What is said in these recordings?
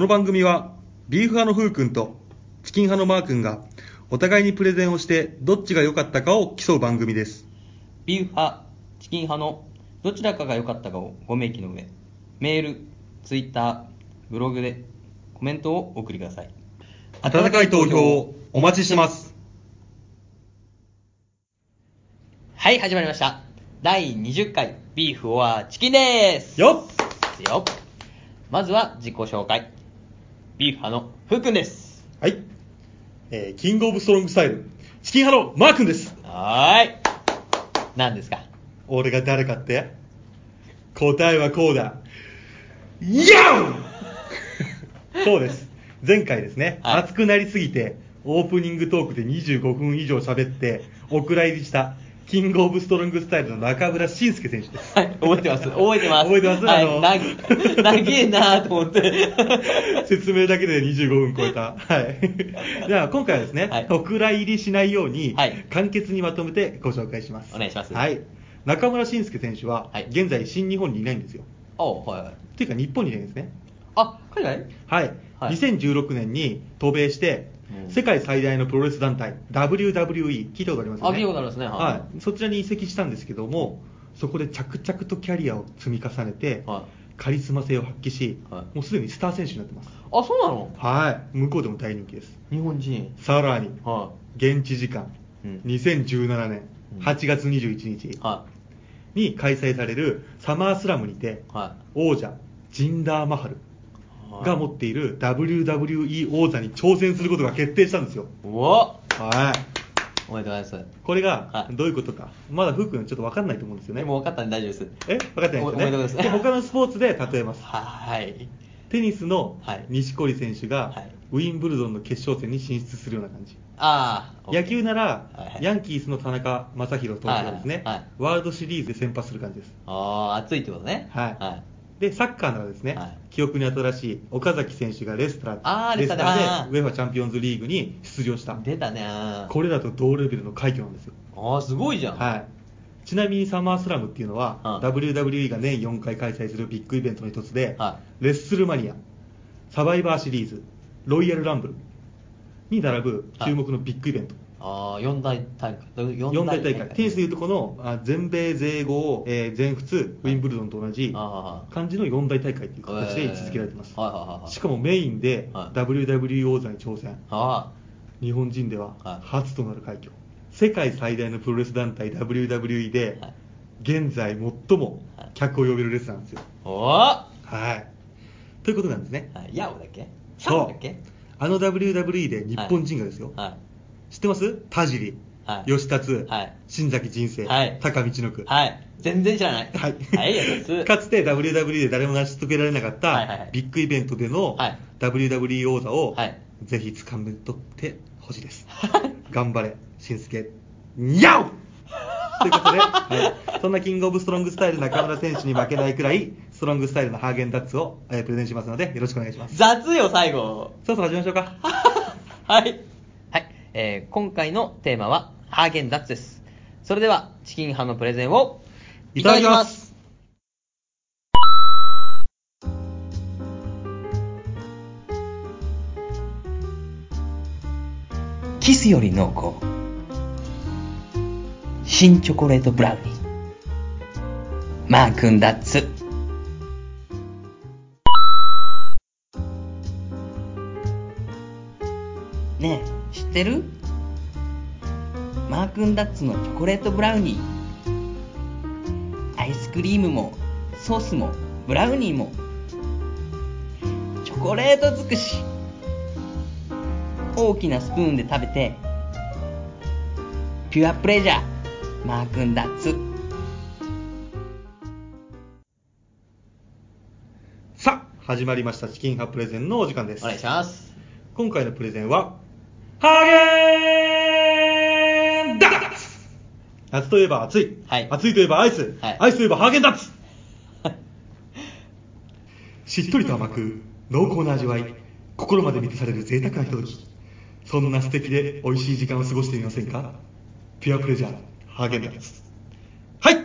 この番組は、ビーフ派のふうくんとチキン派のマーくんが、お互いにプレゼンをして、どっちが良かったかを競う番組です。ビーフ派、チキン派のどちらかが良かったかをご明記の上、メール、ツイッター、ブログでコメントをお送りください。温かい投票をお待ちしてます。はい、始まりました。第20回、ビーフオアチキンです。よっよまずは自己紹介。ビーフ派のふうくんです。はい。えー、キングオブストロングスタイル、チキン派のマーくんです。はーい。何ですか？俺が誰かって？答えはこうだ。ヤウ そうです。前回ですね、はい熱くなりすぎて、オープニングトークで25分以上喋って、お蔵入りした、キングオブストロングスタイルの中村慎介選手です。はい、覚えてます。覚えてます。覚えてます？はい、あのなげ、長えなと思って。説明だけで25分超えた。はい。では、今回はですね、はいお蔵入りしないように、はい簡潔にまとめてご紹介します。お願いしますはい。中村慎介選手は、はい現在新日本にいないんですよ。おはいはい。っていうか、日本にいないんですね。あ、海外？はい。はい2016年に渡米して、うん世界最大のプロレス団体、WWE、聞いたことありますよね？あ聞いたことありますねはいはい。そちらに移籍したんですけども、そこで着々とキャリアを積み重ねて、はカリスマ性を発揮し、はいもうすでにスター選手になってます。あ、そうなの？はい。向こうでも大人気です。日本人。さらに、は現地時間、うん2017年うん8月21日い。はに開催されるサマースラムにて、い。は王者、ジンダー・マハルい。が持っている WWE 王座に挑戦することが決定したんですよ。うわはい。おめでとうございます。これがはいどういうことか、まだふうくんちょっと分かんないと思うんですよね。でも分かったんで大丈夫です。え？分かってないですよおおめでとうございます他のスポーツで例えます。はい。テニスのはい錦織選手がはいウィンブルドンの決勝戦に進出するような感じ。ああ。野球ならはいはいヤンキースの田中将大投手がですねはいはいはいワールドシリーズで先発する感じです。ああ、熱いってことね。はいはい。で、サッカーならですね、はい記憶に新しい岡崎選手がレスターあーレスタレスターーでウェファチャンピオンズリーグに出場した。出たね。あこれだと同レベルの快挙なんですよ。あー、すごいじゃん。はい。ちなみにサマースラムっていうのは、うん WWE が年4回開催するビッグイベントの一つで、はレッスルマニア、サバイバーシリーズ、ロイヤルランブルに並ぶ注目のビッグイベント。ああ、四大大会。四四大大会。テニスでいうとこのあ全米、全豪、えー全仏、ウィンブルドンと同じあ感じの四大大会っていう形で位置づけられてます。はいはいはいはいしかもメインではい WWE 王座に挑戦。あ日本人でははい初となる快挙。世界最大のプロレス団体 WWE ではい現在最も客を呼べるレスなんですよ。はい。ということなんですね。はいヤオだっけ？そうだっけ？あの WWE で日本人がですよ。はい。知ってます？田尻、はい吉達、はい新崎人生、はい高道の句。はい。全然知らない。はい。はい、やつ。かつて WWE で誰も成し遂げられなかった、はいはいはいビッグイベントでのはい WWE 王座を、はいぜひ掴め取ってほしいです。頑張れ、しんすけ、にゃおということで、はい、そんなキングオブストロングスタイル中村選手に負けないくらい、ストロングスタイルのハーゲンダッツを、えープレゼンしますので、よろしくお願いします。雑よ、最後。そろそろ始めましょうか。はい。はい。えー今回のテーマは、ハーゲンダッツです。それでは、チキン派のプレゼンを、いただきます。キスより濃厚。新チョコレートブラウニー。マー君ダッツ。ってる？マー君ダッツのチョコレートブラウニー。アイスクリームも、ソースも、ブラウニーも。チョコレート尽くし。大きなスプーンで食べてピュアプレジャーマー君ダッツさあ、始まりましたチキン派プレゼンのお時間です。お願いします今回のプレゼンは、ハーゲンダッツ夏といえば暑い。はい暑いといえばアイス。はいアイスといえばハーゲンダッツしっとりと甘く、濃厚な味わい、心まで満たされる贅沢なひととき。そんな素敵で美味しい時間を過ごしてみませんか？ピュアプレジャー、ハーゲンダッツ。はい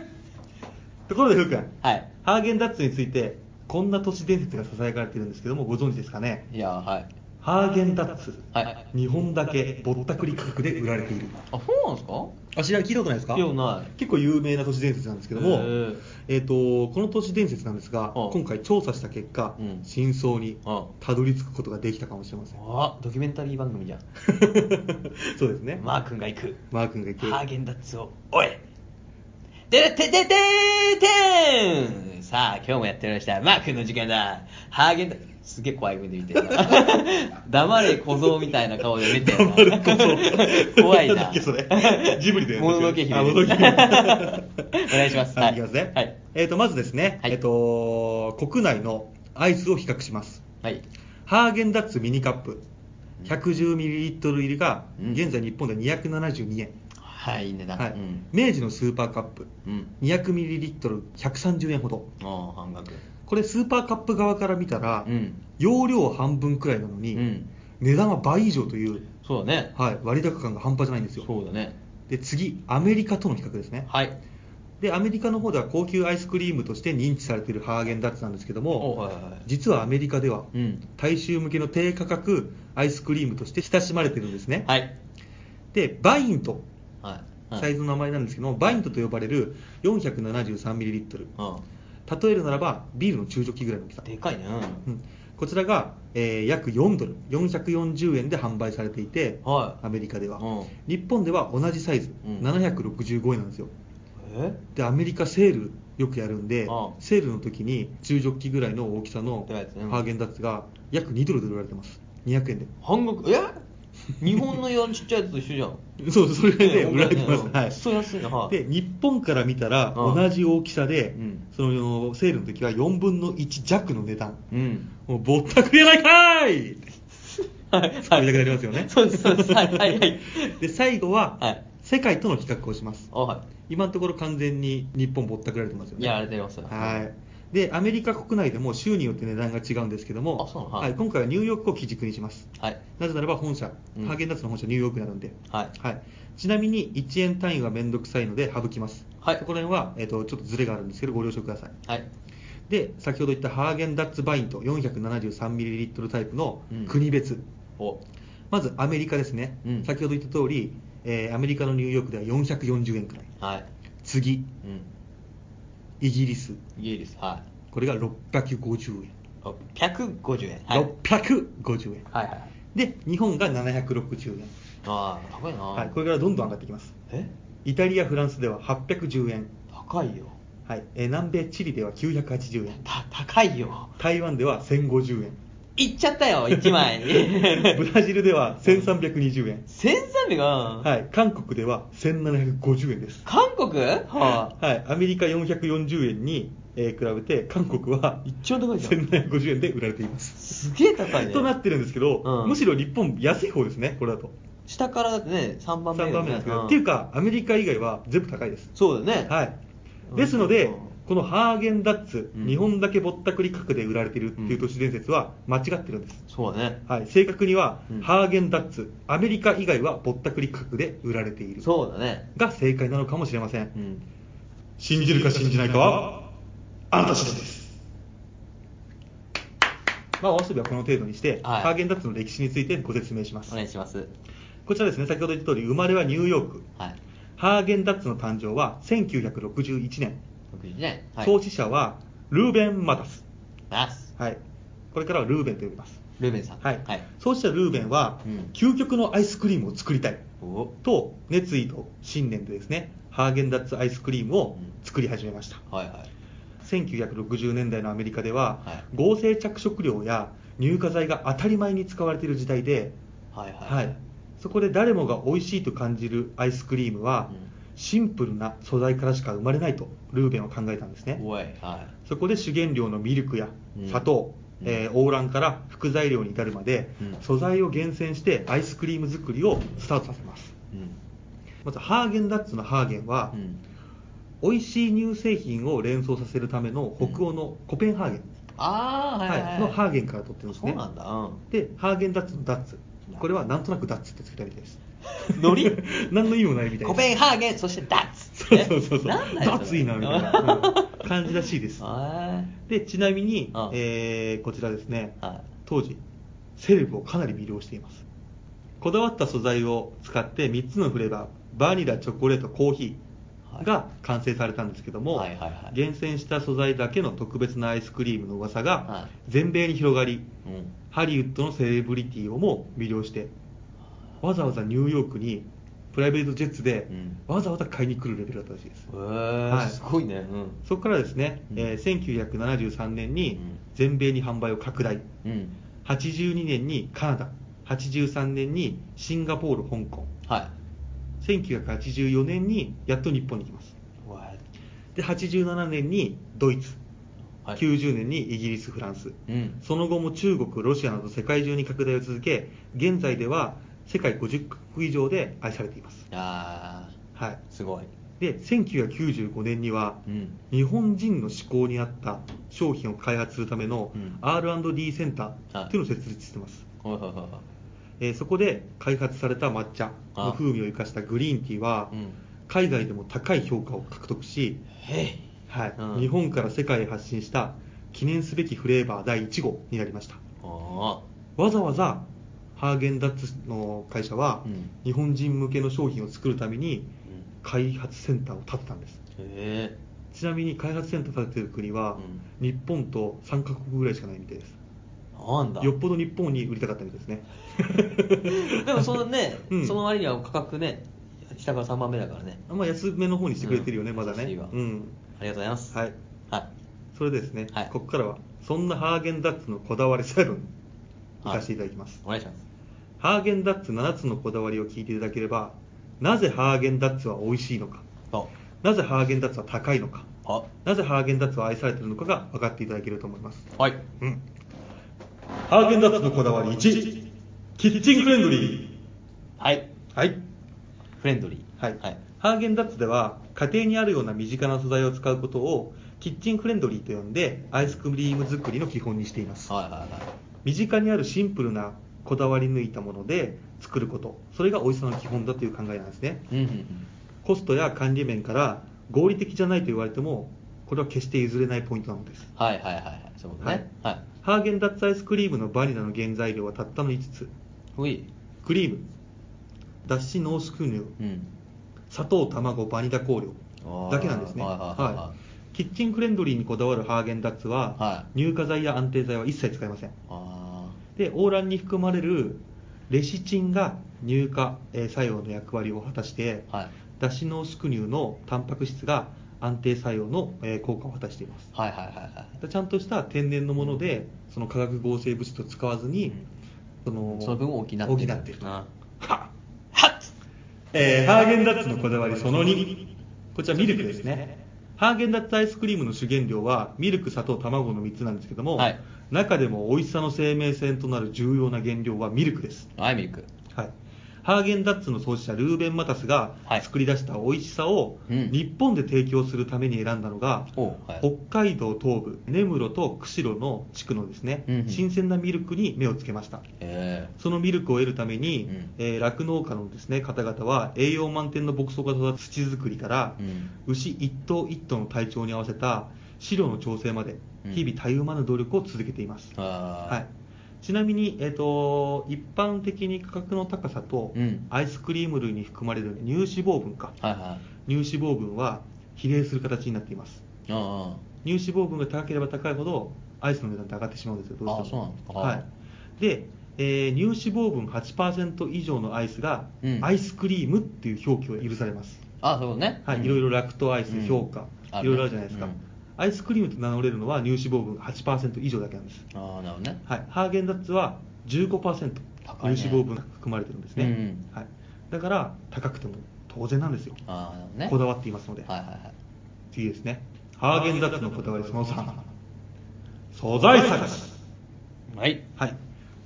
ところで、ふうくん。はいハーゲンダッツについてこんな都市伝説がささやかれてるんですけどもご存知ですかね？いやはいハーゲンダッツ、はい。日本だけぼったくり価格で売られている。あそうなんですか？あ知ら聞いたことないですか？いやない。結構有名な都市伝説なんですけどもえー、とこの都市伝説なんですがうん。今回調査した結果、うん。真相にうん。たどり着くことができたかもしれません。あドキュメンタリー番組じゃん。そうですね。マー君が行く。マー君が行く。ハーゲンダッツをおい。てててーてん。さあ今日もやってました。マー君の時間だ。ハーゲンダッツすげえ怖い目で見てるな。黙れ小僧みたいな顔で見てるな。怖いな。それ。ジブリでいうもののけ姫。お願いします。はい、いきますね、はい。えー、とまずですね、はい。えー、と国内のアイスを比較します。はい。ハーゲンダッツミニカップ。110ml 入りがうん。現在日本で272円、はいいいねだはい。うん。明治のスーパーカップ。うん。200ml130 円ほど。ああ半額これスーパーカップ側から見たら、うん。容量半分くらいなのに、うん。値段は倍以上という、そうだね。はい、割高感が半端じゃないんですよ。そうだね。で次アメリカとの比較ですね。はい。でアメリカの方では高級アイスクリームとして認知されているハーゲンダッツなんですけどおも、はいはいはい。実はアメリカでは、うん。大衆向けの低価格アイスクリームとして親しまれてるんですね、はい。でバイント。はい。はい。サイズの名前なんですけども、バイントと呼ばれる 473ml うん例えるならばビールの中ジョッキぐらいの大きさ、でかいね。うん。こちらが、えー約4ドル。440円で販売されていて、はい。アメリカでは、うん。日本では同じサイズ、うん。765円なんですよ。え？でアメリカセールよくやるんで、セールの時に中ジョッキぐらいの大きさのハーゲンダッツが約2ドルで売られてます。200円で。半額？え？日本のよちっちゃいやつと一緒じゃん。そうそれでね売られてます、うん。はい。そう安いなはい。で日本から見たらうん。同じ大きさで、うん。そのセールの時は4分の1弱の値段。うん。もうぼったくりやないかーい！はい。突っ込みたくなりますよね。そうですそうです。はいはいはい。で最後は、はい。世界との比較をします。あは今のところ完全に日本ぼったくられてますよね。いやられてますよ。はいでアメリカ国内でも州によって値段が違うんですけどもあそうなのはい。今回はニューヨークを基軸にします。はい。なぜならば本社、うん。ハーゲンダッツの本社ニューヨークになるんで、はい。ちなみに1円単位は面倒くさいので省きます、はい。そこら辺は、えー、とちょっとズレがあるんですけどご了承ください。はい。で先ほど言ったハーゲンダッツバイント 473ml タイプのうん。国別、お。まずアメリカですね、うん。先ほど言った通り、えーアメリカのニューヨークでは440円くらい。はい。次。うんイギリス。イギリスはこれが650円、い650円はい。650円。はいはい。で日本が760円、ああ高いな。はい、これからどんどん上がってきます。え？イタリアフランスでは810円、高いよ。はい。えー南米チリでは980円。た高いよ。台湾では1050円いっちゃったよ 1枚。ブラジルでは 1320円、1300がはい、韓国では1750円です、韓国？ははい、アメリカ440円に、えー比べて韓国は一番高いじゃん1750円で売られています。すげえ高いね。となってるんですけど、うん。むしろ日本安い方ですねこれだと。下からだってね3番目3番目なんですけど、うん。っていうかアメリカ以外は全部高いです。そうだよね。はい。うん。ですので、うんこのハーゲンダッツ、うん。日本だけぼったくり価格で売られているっていう都市伝説は間違ってるんです、そうだね。はい、正確には、うん。ハーゲンダッツアメリカ以外はぼったくり価格で売られている。そうだね。が正解なのかもしれません、うん。信じるか信じないかはあなた次第です。まあお遊びはこの程度にして、はい。ハーゲンダッツの歴史についてご説明します。お願いします。こちらですね先ほど言った通り生まれはニューヨーク。はい。ハーゲンダッツの誕生は1961年、60年はい。創始者はルーベン・マタス、ナス。はい、これからはルーベンと呼びます、ルーベンさん。はい。はい。創始者ルーベンは、うん。究極のアイスクリームを作りたい。お。と熱意と信念でですねハーゲンダッツアイスクリームを作り始めました、はいはい。1960年代のアメリカでは、はい。合成着色料や乳化剤が当たり前に使われている時代で、はいはい。はい、そこで誰もが美味しいと感じるアイスクリームは、うんシンプルな素材からしか生まれないとルーベンは考えたんですね。おい。はそこで主原料のミルクやうん。砂糖、うん。えー黄卵から副材料に至るまで、うん。素材を厳選してアイスクリーム作りをスタートさせます。いうん。まずハーゲンダッツのハーゲンは、うん。美味しい乳製品を連想させるための北欧のコペンハーゲン、ああはいのハーゲンから取ってるんですね。でハーゲンダッツのダッツ。これはなんとなくダッツってつけたみたいです ノリ？何の意味もないみたいですコペンハーゲンそしてダッツ。そうそうそうそう。え？なんだよダッツいいなみたいな、うん。感じらしいです。はでちなみにあ、えーこちらですね、はい。当時セレブをかなり魅了しています。こだわった素材を使って3つのフレーバーバニラチョコレートコーヒーが完成されたんですけども、はいはいはい。厳選した素材だけの特別なアイスクリームの噂はがい。全米に広がり、うん。ハリウッドのセレブリティをも魅了してわざわざニューヨークにプライベートジェッツでうん。わざわざ買いに来るレベルだったらしいです、へはい。えすごいね。うん。そこからですね、うん。えー1973年にうん。全米に販売を拡大。うん。82年にカナダ。83年にシンガポール香港。はい。1984年にやっと日本に来ます。わで87年にドイツ、はい。90年にイギリスフランス、うん。その後も中国ロシアなど世界中に拡大を続け現在では世界50カ国以上で愛されています、あはい、ーすごい。で1995年には、うん。日本人の思考に合った商品を開発するためのうん。R&D センターはい。というのを設立してます、はいはいはいはい。えーそこで開発された抹茶の風味を生かしたグリーンティーは、うん。海外でも高い評価を獲得し、へはい。うん。日本から世界へ発信した記念すべきフレーバー第1号になりました。あわざわざハーゲンダッツの会社は、うん。日本人向けの商品を作るためにあ開発センターを建てたんです。へえ。ちなみに開発センター建ててる国は、日本と3カ国ぐらいしかないみたいです。なんだ。よっぽど日本に売りたかったみたいですね。でもそのね、うん。その割には価格ね下から3番目だからね。まあ安めの方にしてくれてるよね、うん。まだね。優しいわ。うん。ありがとうございます。はい。はい。それでですね、はい。ここからはそんなハーゲンダッツのこだわり7い。かせていただきます、お願いしますハーゲンダッツ7つのこだわりを聞いていただければなぜハーゲンダッツは美味しいのかあ。なぜハーゲンダッツは高いのかあ。なぜハーゲンダッツは愛されているのかが分かっていただけると思います。はい。うん。ハーゲンダッツのこだわり1キッチンフレンドリはい。ーはい。フレンドリー。はい、はい。ハーゲンダッツでは家庭にあるような身近な素材を使うことをキッチンフレンドリーと呼んでアイスクリーム作りの基本にしています。はいはいはい。身近にあるシンプルなこだわり抜いたもので作ること。それが美味しさの基本だという考えなんですね。うんうんうん。コストや管理面から合理的じゃないと言われてもこれは決して譲れないポイントなのです。はいはいはいはい。そういうことね。はい。ハーゲンダッツアイスクリームのバニラの原材料はたったの5つ。ほい。クリーム。脱脂濃縮乳うん。砂糖卵バニラ香料。だけなんですね、はいはいはいはい。はい。キッチンフレンドリーにこだわるハーゲンダッツは、は乳化剤や安定剤は一切使いません。あでオーランに含まれるレシチンが乳化、えー作用の役割を果たして、あはい。脱脂濃縮乳のタンパク質が安定作用の、えー効果を果たしています。はいはいはいはい。でちゃんとした天然のものでその化学合成物質を使わずに、うん。そのその分を補ってる。補ってる。ははっ。えーハーゲンダッツのこだわりその2こちらミルクですねハーゲンダッツアイスクリームの主原料はミルク砂糖卵の3つなんですけども、はい。中でも美味しさの生命線となる重要な原料はミルクです。はいミルク。はい、ハーゲンダッツの創始者ルーベン・マタスがはい。作り出した美味しさをうん。日本で提供するために選んだのが、おうはい。北海道東部根室と釧路の地区のですね、うんうん。新鮮なミルクに目をつけました。え。そのミルクを得るためにうん。えー酪農、家のですね方々は栄養満点の牧草が育つ土作りから、うん。牛一頭一頭の体調に合わせた飼料の調整までうん。日々たゆまぬ努力を続けています、ー、あー。はい、ちなみに、えー、と一般的に価格の高さと、うん。アイスクリーム類に含まれる乳脂肪分か。はいはい。乳脂肪分は比例する形になっています。あ乳脂肪分が高ければ高いほどアイスの値段って上がってしまうんですよ。どうしても。あそうなんですか。はい。で、えー乳脂肪分8%以上のアイスが、うん。アイスクリームっていう表記を許されます。ああそうね。はい、うん。いろいろラクトアイス、うん。評価、いろいろあるじゃないですか、うんアイスクリームと名乗れるのは乳脂肪分8%以上だけなんです。ああなるほどね。はい、ハーゲンダッツは15%高いね。乳脂肪分が含まれてるんですね、うんうん。はい、だから高くても当然なんですよ、ああなるほどね。こだわっていますので、はいはいはい。次ですね。ハーゲンダッツのこだわりその3素材探し、はい。はい。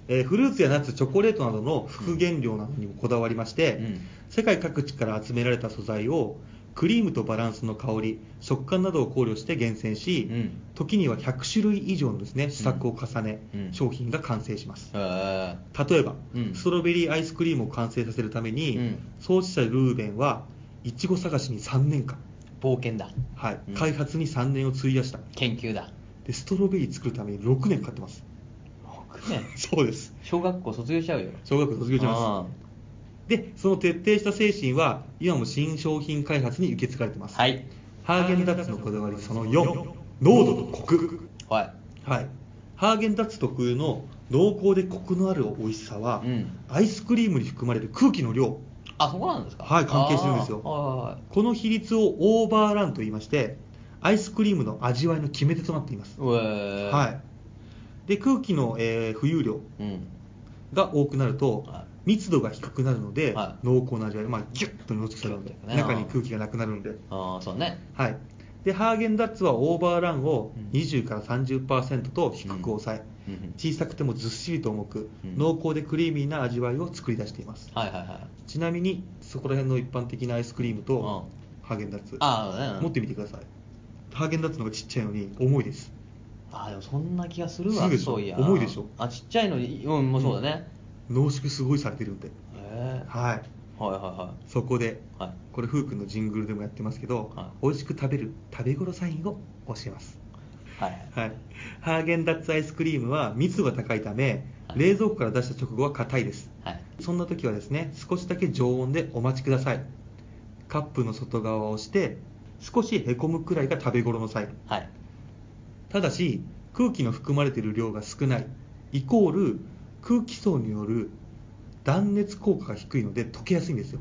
えーフルーツやナッツチョコレートなどの副原料などにもこだわりまして、うん。世界各地から集められた素材をクリームとバランスの香り食感などを考慮して厳選し、うん。時には100種類以上のですね試作を重ね、うん。商品が完成します、へ例えば、うん。ストロベリーアイスクリームを完成させるために、うん。創始者ルーベンはいちご探しに3年間。冒険だ。はい。うん。開発に3年を費やした。研究だ。でストロベリー作るために6年かかってます。6年？そうです。小学校卒業しちゃうよ。小学校卒業しまあすでその徹底した精神は今も新商品開発に受け継がれてます、はい。ハーゲンダッツのこだわりその4濃度とコク。はい。はい。ハーゲンダッツ特有の濃厚でコクのある美味しさは、うん。アイスクリームに含まれる空気の量。あそこなんですか？はい関係してるんですよ。この比率をオーバーランと言いましてアイスクリームの味わいの決め手となっています、はい。で空気の、えー浮遊量うん。が多くなると、はい密度が低くなるので、は濃厚な味わい、まあ、ギュッと濃縮されるので、ね。中に空気がなくなるんで、ああそうね。はい、でハーゲンダッツはオーバーランをうん。20から30%と低く抑え、うん。うん小さくてもずっしりと重く、うん。濃厚でクリーミーな味わいを作り出しています。はいはいはいちなみにそこら辺の一般的なアイスクリームとうん。ハーゲンダッツ。ああね。持ってみてください。ハーゲンダッツの方がちっちゃいのに重いです。ああでもそんな気がするわそういや。重いでしょ？あちっちゃいのにうんもうそうだね、濃縮すごいされてるんで。へえはい。はいはいはそこでいはい。これふうくんのジングルでもやってますけど、はい。美味しく食べる食べ頃サインを教えます。はい。はい、ハーゲンダッツアイスクリームは密度が高いため、はい。冷蔵庫から出した直後は硬いです。はい。そんな時はですね少しだけ常温でお待ちください。カップの外側を押して少しへこむくらいが食べ頃のサイン。はい。ただし空気の含まれている量が少ない。イコール空気層による断熱効果が低いので溶けやすいんですよ。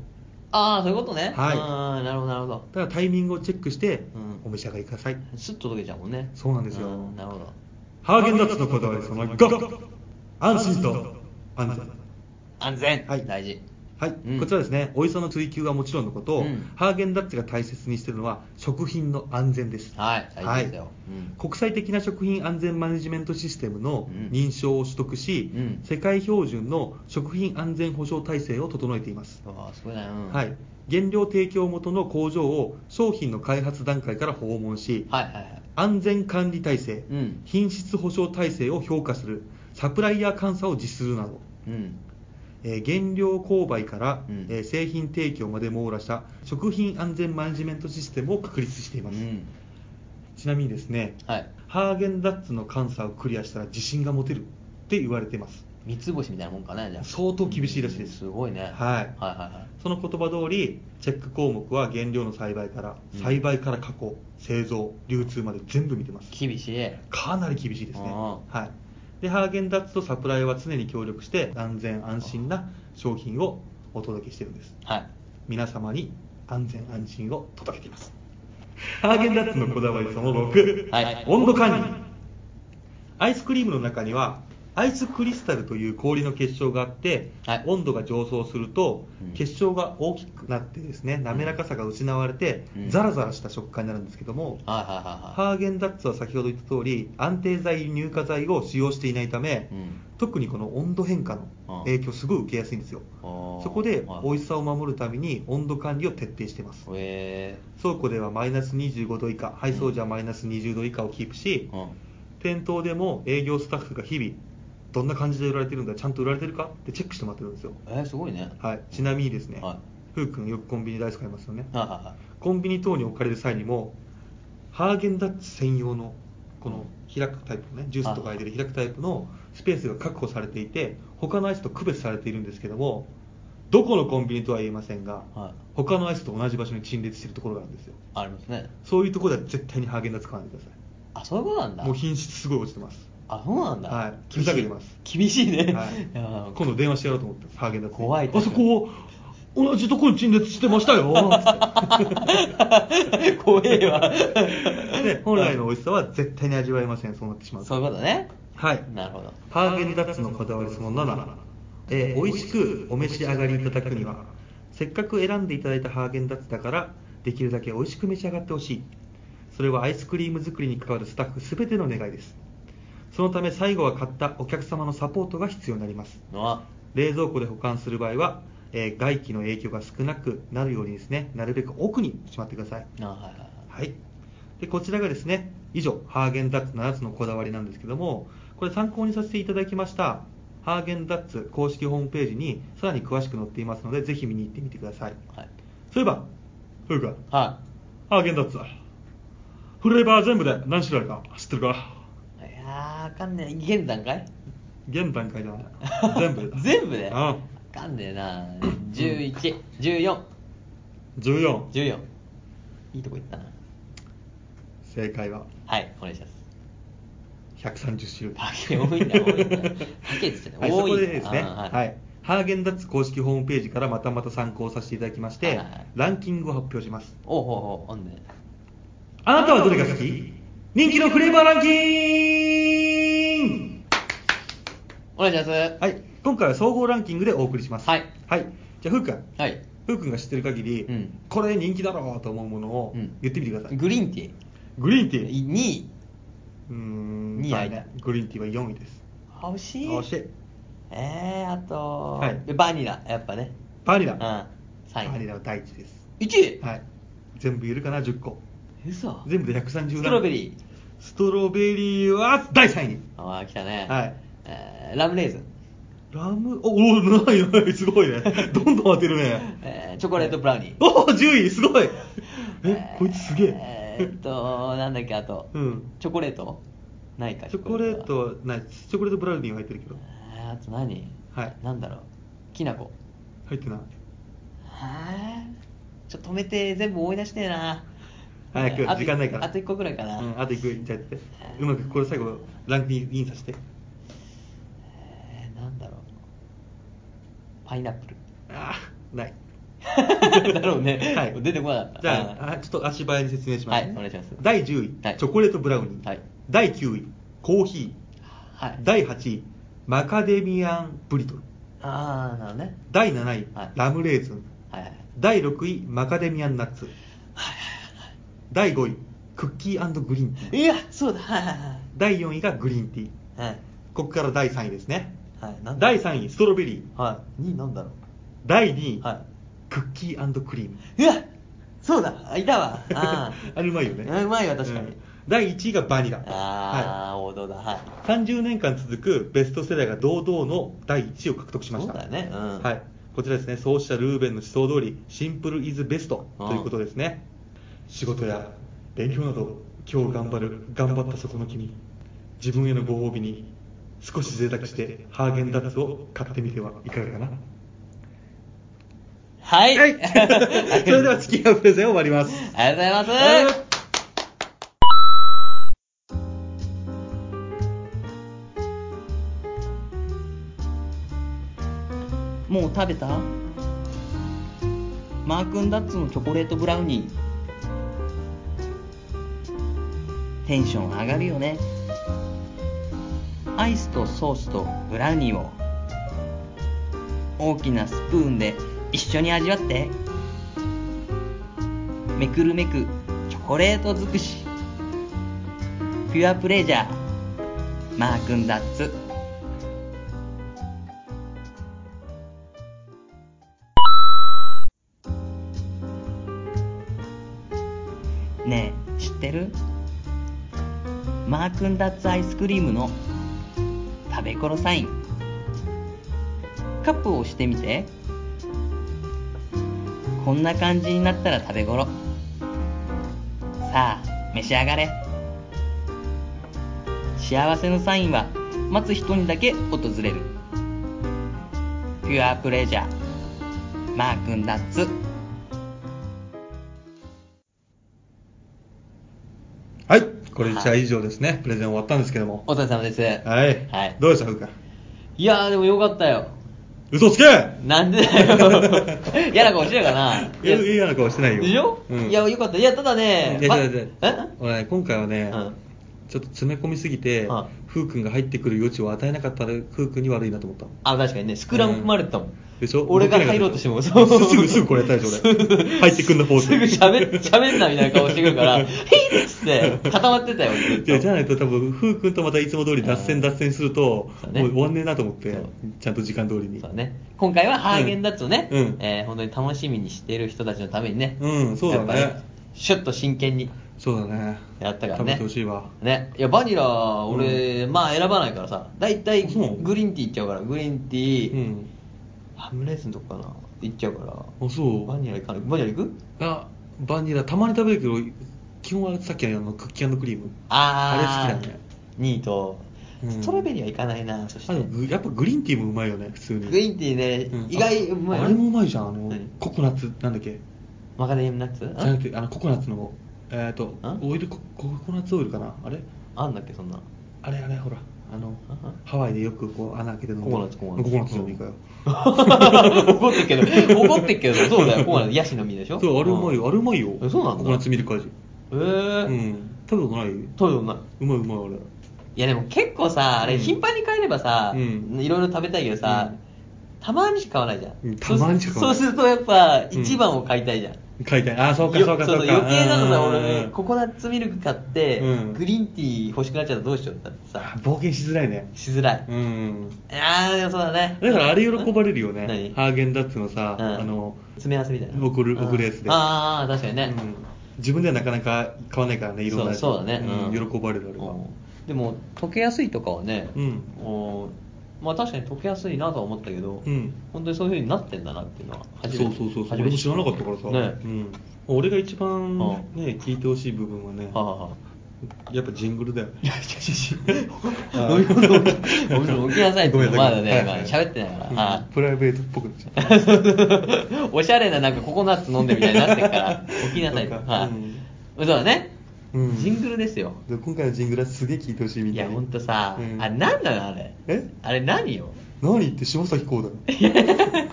ああそういうことね。はい。なるほどなるほど。だからタイミングをチェックしてうんお召し上がりください、スッと溶けちゃうもんね。そうなんですよ。んなるほど。ハーゲンダッツのこだわりその5安心と安全。安全、はい。大事はい、うん。こちらですね。美味しさの追求はもちろんのこと、うん。ハーゲンダッツが大切にしているのは食品の安全です。はい。大事ですよ、うん。国際的な食品安全マネジメントシステムのうん。認証を取得し、うん。世界標準の食品安全保障体制を整えています、うわすごいね、うん、はい、原料提供元の工場を商品の開発段階から訪問し、はいはいはい。安全管理体制、うん。品質保証体制を評価するサプライヤー監査を実施するなど、うんえー原料購買から、うん。えー製品提供まで網羅した食品安全マネジメントシステムを確立しています、うん。ちなみにですね、はい。ハーゲンダッツの監査をクリアしたら自信が持てるって言われてます。三つ星みたいなもんかねじゃあ。相当厳しいらしいです。すごいね。はい。はいはいはその言葉通りチェック項目は原料の栽培から、うん。栽培から加工製造流通まで全部見てます。い厳しい。かなり厳しいですね。あはいでハーゲンダッツとサプライは常に協力して安全安心な商品をお届けしてるんです。はい。皆様に安全安心を届けています。ハーゲンダッツのこだわりその6、はい。温度管理。アイスクリームの中にはアイスクリスタルという氷の結晶があって、はい。温度が上昇すると、うん。結晶が大きくなってですね滑らかさが失われて、うん。ザラザラした食感になるんですけども、ハーゲンダッツは先ほど言った通り安定剤乳化剤を使用していないため、うん。特にこの温度変化の影響すごい受けやすいんですよ、そこではい。美味しさを守るために温度管理を徹底しています。え倉庫ではマイナス25度以下配送時はマイナス20度以下をキープし、ーうん。店頭でも営業スタッフが日々どんな感じで売られてるんだちゃんと売られてるかってチェックしてもらってるんですよ。えー、すごいね。はい、ちなみにですね、はい。ふうくんよくコンビニでアイス買いますよね、はいはいはい。コンビニ等に置かれる際にもハーゲンダッツ専用のこの開くタイプのねジュースとか入れる開くタイプのスペースが確保されていて他のアイスと区別されているんですけどもどこのコンビニとは言えませんが、はい。他のアイスと同じ場所に陳列しているところがあるんですよ。ありますね。そういうところでは絶対にハーゲンダッツ買わないでください。あそういうことなんだ。もう品質すごい落ちてますあそうなんだ。はい。厳しいふざけてます。厳しい。ね、はい。今度電話してやろうと思って。ハーゲンダッツに怖いあそこ同じところに陳列してましたよ。怖えわ。で本来の美味しさは絶対に味わえません。そうなってしまうとそういうことね。はい。なるほど。ハーゲンダッツのこだわりその7、えー美味しくお召し上がりいただくにはせっかく選んでいただいたハーゲンダッツだからできるだけ美味しく召し上がってほしい。それはアイスクリーム作りに関わるスタッフ全ての願いですそのため最後は買ったお客様のサポートが必要になります。あ。冷蔵庫で保管する場合は、えー外気の影響が少なくなるようにですねなるべく奥にしまってください。あはいはいでこちらがですね以上ハーゲンダッツ7つのこだわりなんですけどもこれ参考にさせていただきましたハーゲンダッツ公式ホームページにさらに詳しく載っていますのでぜひ見に行ってみてください。はい。そういえばふうくんはハーゲンダッツ。フレーバー全部で何種類あるか知ってるか？かんねえ現段階？現段階じゃない全部。で全部で？うん。わかんねえな。111414 14いいとこ行ったな。正解は？はいお願いします。130種類。多いんだ多いんだパケっつってね。はい、多いそこでですね、はい。ハーゲンダッツ公式ホームページからまたまた参考させていただきまして、はいはいはい。ランキングを発表します。おうほうほうほんで。あなたはどれが好き？人気のフレーバーランキングお願いします。はい。今回は総合ランキングでお送りします。はい。はい、じゃあふうくん。はい。ふうくんが知ってる限り、うん。これ人気だろうと思うものをうん。言ってみてください、グリーンティー。グリーンティー。2位うーん二位ダメ。グリーンティーは4位です。あ惜しい。惜しい。えー、あと、はい。バニラ。やっぱね。バニラ、うん。バ3位ニラは第一です。1位。はい。全部いるかな？10個。嘘。全部で130ストロベリー。ストロベリーは第3位。にああ来たね。はいえーラムレーズン、ラム？おおないないすごいね。どんどん当てるね。えーチョコレートブラウニー。おお10位すごい。えこいつすげえ。えーっとなんだっけあと、うん。チョコレート？ないかチョコレーはトは。ない。チョコレートブラウニーは入ってるけど。えーあと何？はい。なんだろう。きなこ入ってない。はちょっと止めて全部思い出してえな。早く時間ないから。あと1個ぐらいかな、うんあといくじゃあやってうまくこれ最後ランクインさせてえーなんだろうパイナップル。ああない。だろうね、はい。出てこなかった。じゃああちょっと足早に説明します、ねはいお願いします。第10位、はい。チョコレートブラウニー、はい。第9位コーヒはい。ー第8位マカデミアンブリトル。ああなるほどね。第7位、はい。ラムレーズン。はいはい。第6位マカデミアンナッツ。第5位クッキーグリーンティー。いやそうだ。はいはいはい第4位がグリーンティー。はい。ここから第3位ですねはい。なんだ第3位ストロベリー。はい。2位なんだろう。第2位、はクッキークリーム。い。うわそうだいたわ。ああ。れうまいよね。うんうまいわ確かに。うん。第1位がバニラ。あ。ああ、王道だ。はい。はい、30年間続くベストセラーが堂々の第1位を獲得しました。そうだよね。うん。はい、こちらですね。創始者ルーベンの思想通りシンプルイズベストということですね、仕事や勉強など今日頑張る頑張ったそこの君。自分へのご褒美に少し贅沢してハーゲンダッツを買ってみてはいかがかな。はい。はい。それでは月がプレゼン終わります。ありがとうございます。もう食べた？マークンダッツのチョコレートブラウニー。テンション上がるよねアイスとソースとブラウニーを。大きなスプーンで一緒に味わって。めくるめくチョコレート尽くし。ピュアプレジャー。マークンダッツ。ねえ知ってる？マークダッツアイスクリームの食べ頃サイン。カップを押してみて。こんな感じになったら食べ頃。さあ召し上がれ。幸せのサインは待つ人にだけ訪れる。ピュアプレジャーマークンダッこれじゃあ以上ですね、プレゼン終わったんですけども。お疲れ様です。はい、はい。どうでした？ふうか。いやーでもよかったよ。嘘つけ！なんでだよ。嫌な顔してるかな。いや嫌な顔してないよ。でしょ、うん。いやよかった。いやただねばいやえ？俺ね今回はね、うん。ちょっと詰め込みすぎて、うん。ふうくんが入ってくる余地を与えなかったらふうくんに悪いなと思った。あ確かにねスクラム組まれてたもん、でしょ？俺が入ろうとしても動けなかったでしょすぐすぐこれやったでしょ？俺。入ってくんなフォースすぐ喋っ喋んなみたいな顔してくるから「ヒッ!」っつって固まってたよずっと。いやじゃないと多分ふうくんとまたいつも通り脱線脱線すると、もう終わんねえなと思ってそう。ちゃんと時間通りに。そうね。今回はハーゲンダッツをね、うん。えー本当に楽しみにしている人たちのためにねうんそうだね。シュッと真剣にそうだね。やったからね。食べてほしいわ。ね。いやバニラ俺、まあ選ばないからさ。大体そう。グリーンティーいっちゃうからグリーンティー、うんハムレーズンとかかな？行っちゃうから。あそう？バニラいかない？バニラ行く？あバニラたまに食べるけど基本はさっきのあのクッキークリーム。あー。あれ好きだねニート、うん。ストロベリーはいかないなそして。やっぱグリーンティーもうまいよね普通に。グリーンティーね、うん。意外うまいああれもうまいじゃんあの何？ココナッツ。なんだっけ？マカデミアナッツ？じゃなくてあのココナッツの。えっ、とあ？オイルコココナッツオイルかな？あれ？あんだっけそんな。あれあれほらあのあハワイでよくこう穴開けて飲むココナッツココナッツココナッツじゃねえかよ怒ってっけど。怒ってっけど。そうだよ。ココナッツヤシの実でしょ？そうあれうまいよ。あれうまいよ。えそうなんだ。ココナッツミルク味。えー、うん。食べたことない？トイレない。うまいうまいあれ。いやでも結構さあれうん。頻繁に買えればさ、うん。いろいろ食べたいけどさ、うん。たまにしか買わないじゃん、うんたまにしか買わない。そうするとやっぱうん一番を買いたいじゃん、買いたいあそうかよそうかそうか。余計なのさ、うん。俺、ココナッツミルク買って、うん。グリーンティー欲しくなっちゃったらどうしようってさ、冒険しづらいね。しづらい。うん。あー、でもそうだね。だからあれ喜ばれるよね。何？ハーゲンダッツのさ、うん。あの詰め合わせみたいな。送るうん。送るやつで。あー、確かにね。うん。自分ではなかなか買わないからねいろんな味そうそうだね、うん。喜ばれるあれは。うん。でも溶けやすいとかはね、うん。おまあ確かに溶けやすいなとは思ったけど、うん。本当にそういう風になってんだなっていうのは初めてそうそうそうそう。初めて俺も知らなかったからさ、ね。うん、俺が一番うんね聞いてほしい部分はねはあ、はあ。やっぱジングルだよいやいやいや。あい。や起き起きなさいってごめんなさい。まだね、はいまだ喋ってないから、うん。あプライベートっぽくなっちゃった。おしゃれななんかココナッツ飲んでみたいになってるから起きなさいと。そうか。はい。うん。そうだね、うん。ジングルですよ。で今回のジングルはすげえ聞いてほしいみたい。いやほんとさ、うん。あれ何なのあれ？え？あれ何よ何言って柴咲コウだよ。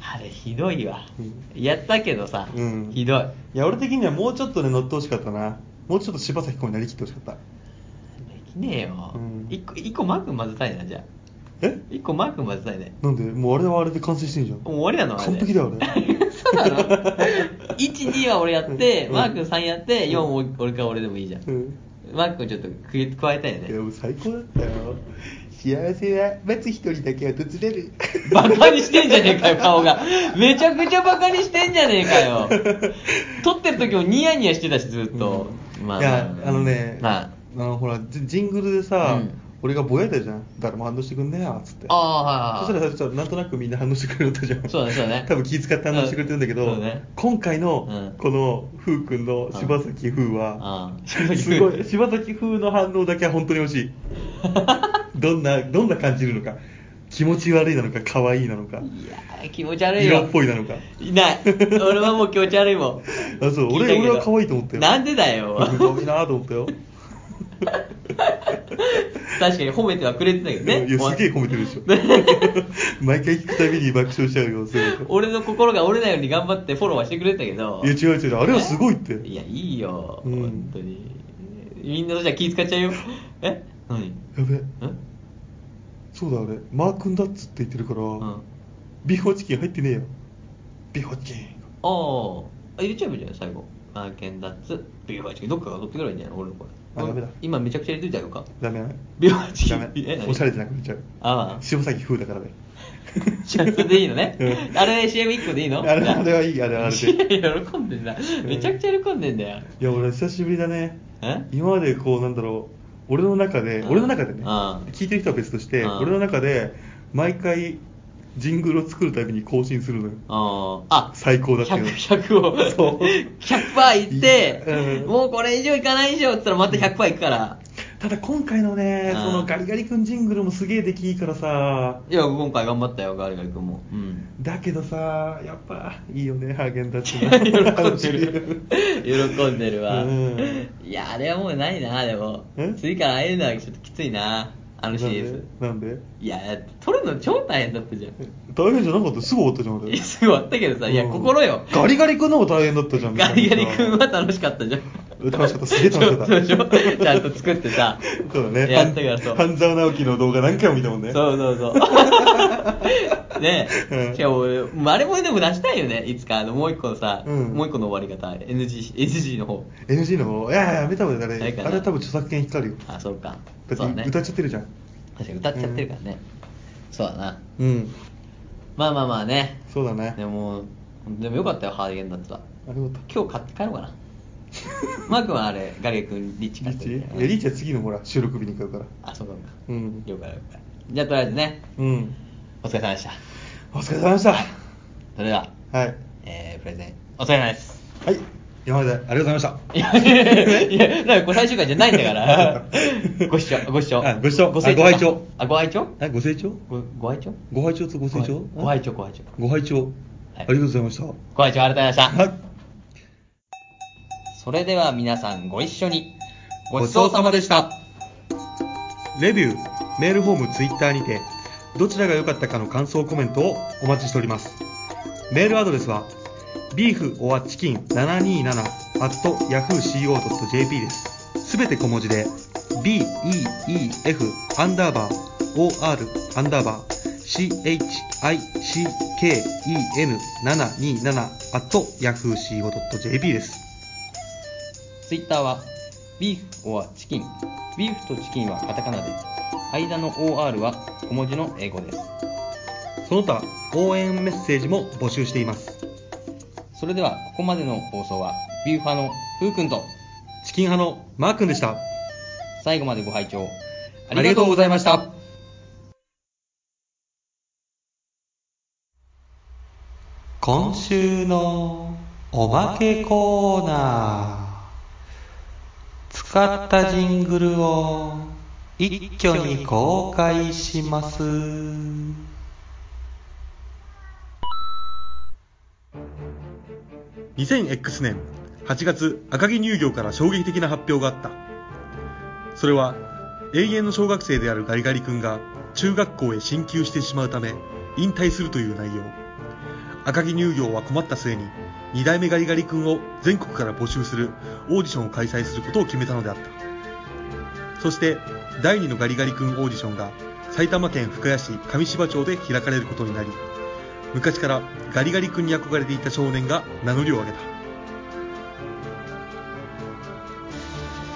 あれひどいわ、うん。やったけどさ、うん。ひどい。いや俺的にはもうちょっとね乗ってほしかったな。もうちょっと柴咲コウになりきってほしかった。できねえよ、うん。一個一個マー君混ぜたいなじゃあえ？一個マー君混ぜたいね。なんで？もうあれはあれで完成してんじゃん。もう終わりなのあれ。で完璧だよあれ そうなの ?1、2は俺やって、うん。マー君3やって、4俺俺か俺でもいいじゃん。うん。マー君ちょっと加加えたいよね。いやもう最高だったよ。幸せは待つ一人だけ訪れるバカにしてんじゃねえかよ、顔が。めちゃくちゃバカにしてんじゃねえかよ。撮ってる時もニヤニヤしてたし、ずっと。いやあのね、はい。あのほらジジングルでさ、うん俺がぼやいたじゃん。誰も反応してくんねえよっつって。ああ、はいはいはい。そしたらなんとなくみんな反応してくれたじゃん。そうだねそうだね。多分気遣って反応してくれてるんだけど、ね。今回のうん。この風くんの柴咲風は、うん。すごい柴咲風の反応だけは本当に欲しい。どんなどんな感じるのか。気持ち悪いなのか可愛いなのか。いやー気持ち悪いよ。色っぽいなのか。いない。俺はもう気持ち悪いもん。あそう。俺俺は可愛いと思ったよ。なんでだよ。可愛いなと思ったよ 確かに褒めてはくれてたけどね。いやすげえ褒めてるでしょ 毎回聞くたびに爆笑しちゃうよすご俺の心が折れないように頑張ってフォローはしてくれてたけど。いや違う違うあれはすごいっていや、いいよ。うん本当に。みんなじゃ気使っちゃうよ。え？何？やべんそうだあれマー君だっつって言ってるから、うん。あビーフォチキン入ってねえよビーフォチキンあ。あ、入れちゃえばいいじゃん、最後。マーケンダッツ、ビーファチキン。どっかが取ってくればいいんじゃない俺のこれ。あダメだ。今めちゃくちゃ入れといてあげようか。ダメダメビーファチキえおしゃれじゃなくなっちゃう。ああ。柴咲風だからね。じゃあそれでいいのね？うん。あれ CM1 個でいいの？あれあれはいいあれあれで。喜んでんだ。めちゃくちゃ喜んでんだよ。いや俺久しぶりだね。え？今までこうなんだろう。俺の中でうん。俺の中でねうん。聞いてる人は別としてうん。俺の中で毎回ジングルを作るたびに更新するのよああ。最高だっていうの100、100を。そう100%いって、うんもうこれ以上いかないでしょって言ったらまた100%いくから。ただ今回のねうんそのガリガリ君ジングルもすげえ出来いいからさいや、今回頑張ったよ、ガリガリ君も。うん。だけどさやっぱいいよねハーゲンダッツ 喜んでる。喜んでるわ。うんいや、あれはもうないな、でもえ？次から会えるのはちょっときついな、あのシリーズ。なんで？いや、撮るの超大変だったじゃん。大変じゃなかった？すぐ終わったじゃん俺いやすぐ終わったけどさ、いや、うん心よ。ガリガリ君の方が大変だったじゃんガリガリ君は楽しかったじゃん。楽しかったすげえ楽しかったちゃんと作ってさ。そうだねやったからそう。半沢直樹の動画何回も見たもんねそうそうそう。ねうんしかもあれもでも出したいよね、いつか。あの、もう一個のさ、うんもう一個の終わり方、NG、NG の方。NG の方いやいややめた方がいいあれあれ多分著作権光るよあ、そうか。だって歌っちゃってるじゃん確かに歌っちゃってるからね。そうだな。うんまあまあまあね。そうだねでも、でもよかったよ、ハーゲンダッツは。ありがとう今日買って帰ろうかな。マー君はあれ、ガリ君、リッチ買リッチってるいやリッチは次のほら収録日に買うからあ、そうか。うん了解了解。じゃあとりあえずね、うんお疲れ様でした。お疲れ様でしたそれでは、はいえー、プレゼン、お疲れ様です。はい今までありがとうございました。いや、いや、なんかこれ最終回じゃないんだから。ご視聴、ご視聴。あご視聴あご拝聴あ、ご拝聴？あ、ご清聴？ご、ご拝聴？ご拝聴とご清聴ご拝聴、ご拝聴。ご拝聴はいありがとうございました。ご拝聴ありがとうございました。はい。それでは皆さんご一緒に。ごちそうさまでした。レビュー、メールフォーム、ツイッターにて、どちらが良かったかの感想コメントをお待ちしております。メールアドレスは、beef.chicken727-yahooco.jp です。すべて小文字で、beef アンダーバー or アンダーバー chicken727-yahooco.jp です。ツイッターは、ビーフ or チキン。ビーフとチキンはカタカナで、間の OR は小文字の英語です。その他、応援メッセージも募集しています。それでは、ここまでの放送は、ビューファのふうくんと、チキン派のマー君でした。最後までご拝聴ありがとうございました。今週のおまけコーナー。使ったジングルを一挙に公開します。2000X 年8月赤城乳業から衝撃的な発表があった。それは永遠の小学生であるガリガリ君が中学校へ進級してしまうため引退するという内容赤城乳業は困った末に2代目ガリガリ君を全国から募集するオーディションを開催することを決めたのであった。そして第2のガリガリ君オーディションが埼玉県深谷市上芝町で開かれることになり昔からガリガリ君に憧れていた少年が名乗りを上げた。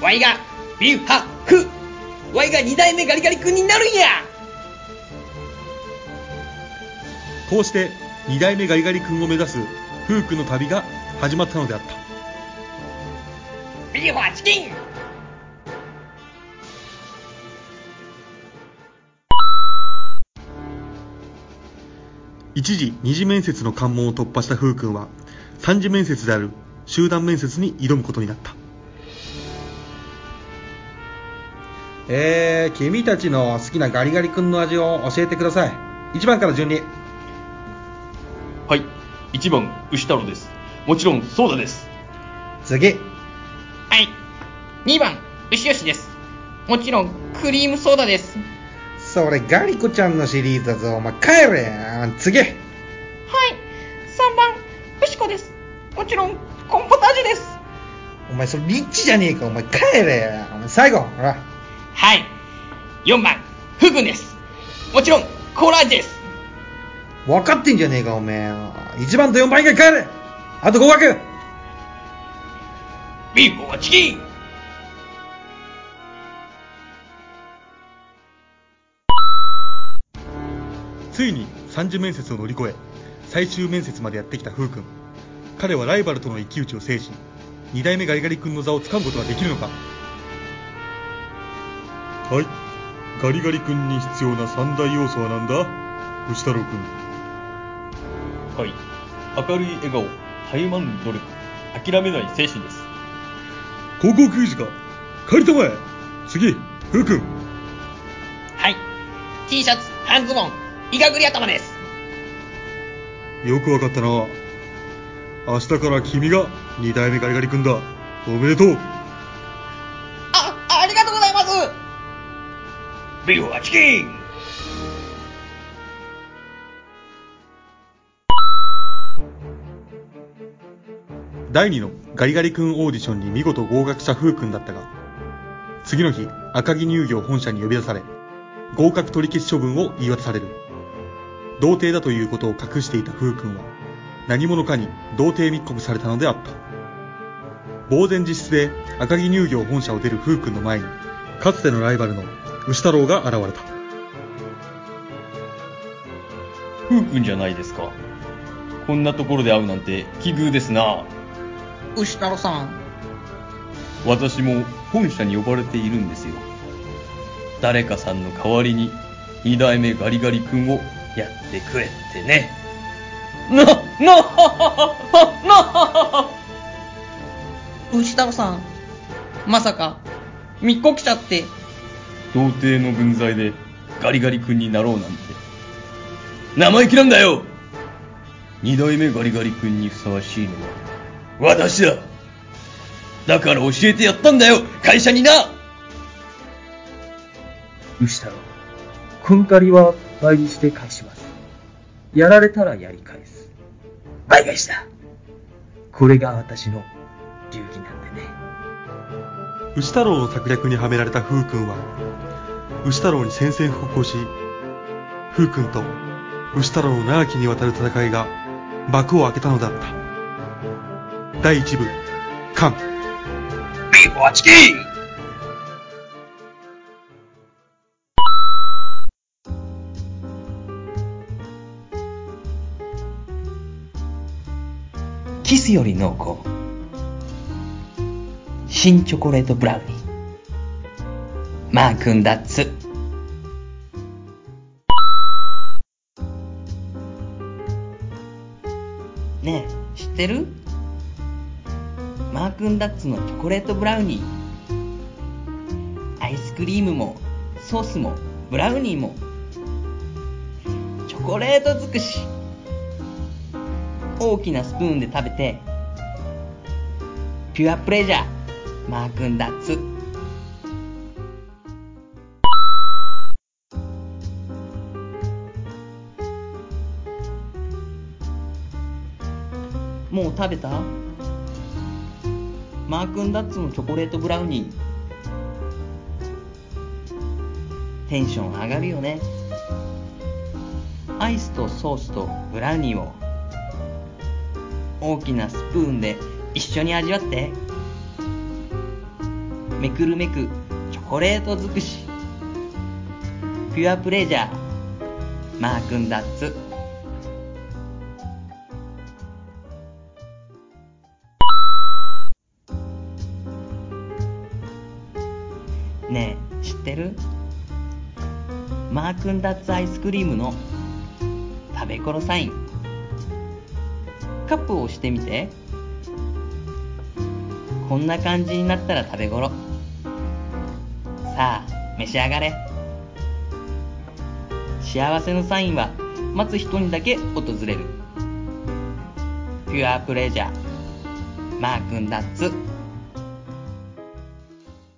ワイが、ビューファフワイが二代目ガリガリ君になるんや。こうして2代目ガリガリ君を目指すフー君の旅が始まったのであった。ビューファチキン。一時二次面接の関門を突破したフー君は三次面接である集団面接に挑むことになった。えー、君たちの好きなガリガリ君の味を教えてください。1番から順にはい。1番、牛太郎です。もちろん、ソーダです。次はい。2番、牛吉です。もちろん、クリームソーダです。それガリコちゃんのシリーズだぞお前帰れ次はい。3番、牛子です。もちろん、コーンポタージュです。お前それリッチじゃねえかお前帰れお前最後ほらはい。4番、フグです。もちろん、コーラ味です。分かってんじゃねえかおめえ。1番と4番以外帰れ。あと合格。ビーフはチキン。ついに三次面接を乗り越え最終面接までやってきたフー君。彼はライバルとの一騎打ちを制し2代目ガリガリ君の座を掴むことができるのか。はい。ガリガリ君に必要な三大要素は何だ？牛太郎君はい。明るい笑顔、たゆまぬ努力、諦めない精神です。高校球児か帰りたまえ次フー君はい。T シャツ、半ズボン、イガグリ頭です。よくわかったな明日から君が2代目ガリガリ君だおめでとうあ、ありがとうございますビーフはチキン第2のガリガリ君オーディションに見事合格したフー君だったが次の日赤城乳業本社に呼び出され合格取り消し処分を言い渡される童貞だということを隠していたフー君は何者かに童貞密告されたのであった呆然自失で赤城乳業本社を出るフー君の前にかつてのライバルの牛太郎が現れたふうくんじゃないですか。こんなところで会うなんて奇遇ですな。牛太郎さん。私も本社に呼ばれているんですよ。誰かさんの代わりに二代目ガリガリ君をやってくれってね。な、な、な、牛太郎さんまさか密告者って童貞の分際でガリガリ君になろうなんて生意気なんだよ二代目ガリガリ君にふさわしいのは私だだから教えてやったんだよ会社にな牛太郎、この借りは倍にして返します。やられたらやり返す。倍返しだ。これが私の流儀なんでね。牛太郎の策略にはめられた風君は牛太郎に宣戦布告をし風君と牛太郎の長きにわたる戦いが幕を開けたのだった第一部。完ビーフォアチキン。キスより濃厚。新チョコレートブラウニー。マー君ダッツ。ねえ知ってる？マー君ダッツのチョコレートブラウニー。アイスクリームもソースもブラウニーも。チョコレート尽くし。大きなスプーンで食べて。ピュアプレジャー。マー君ダッツ。もう食べた？マー君ダッツのチョコレートブラウニー。テンション上がるよね。アイスとソースとブラウニーを。大きなスプーンで一緒に味わって。めくるめくチョコレート尽くし。ピュアプレジャー。マー君ダッツ君ダッツアイスクリームの食べ頃サイン。カップを押してみて。こんな感じになったら食べ頃。さあ召し上がれ。幸せのサインは待つ人にだけ訪れる。ピュアプレジャーマー君ダッツ。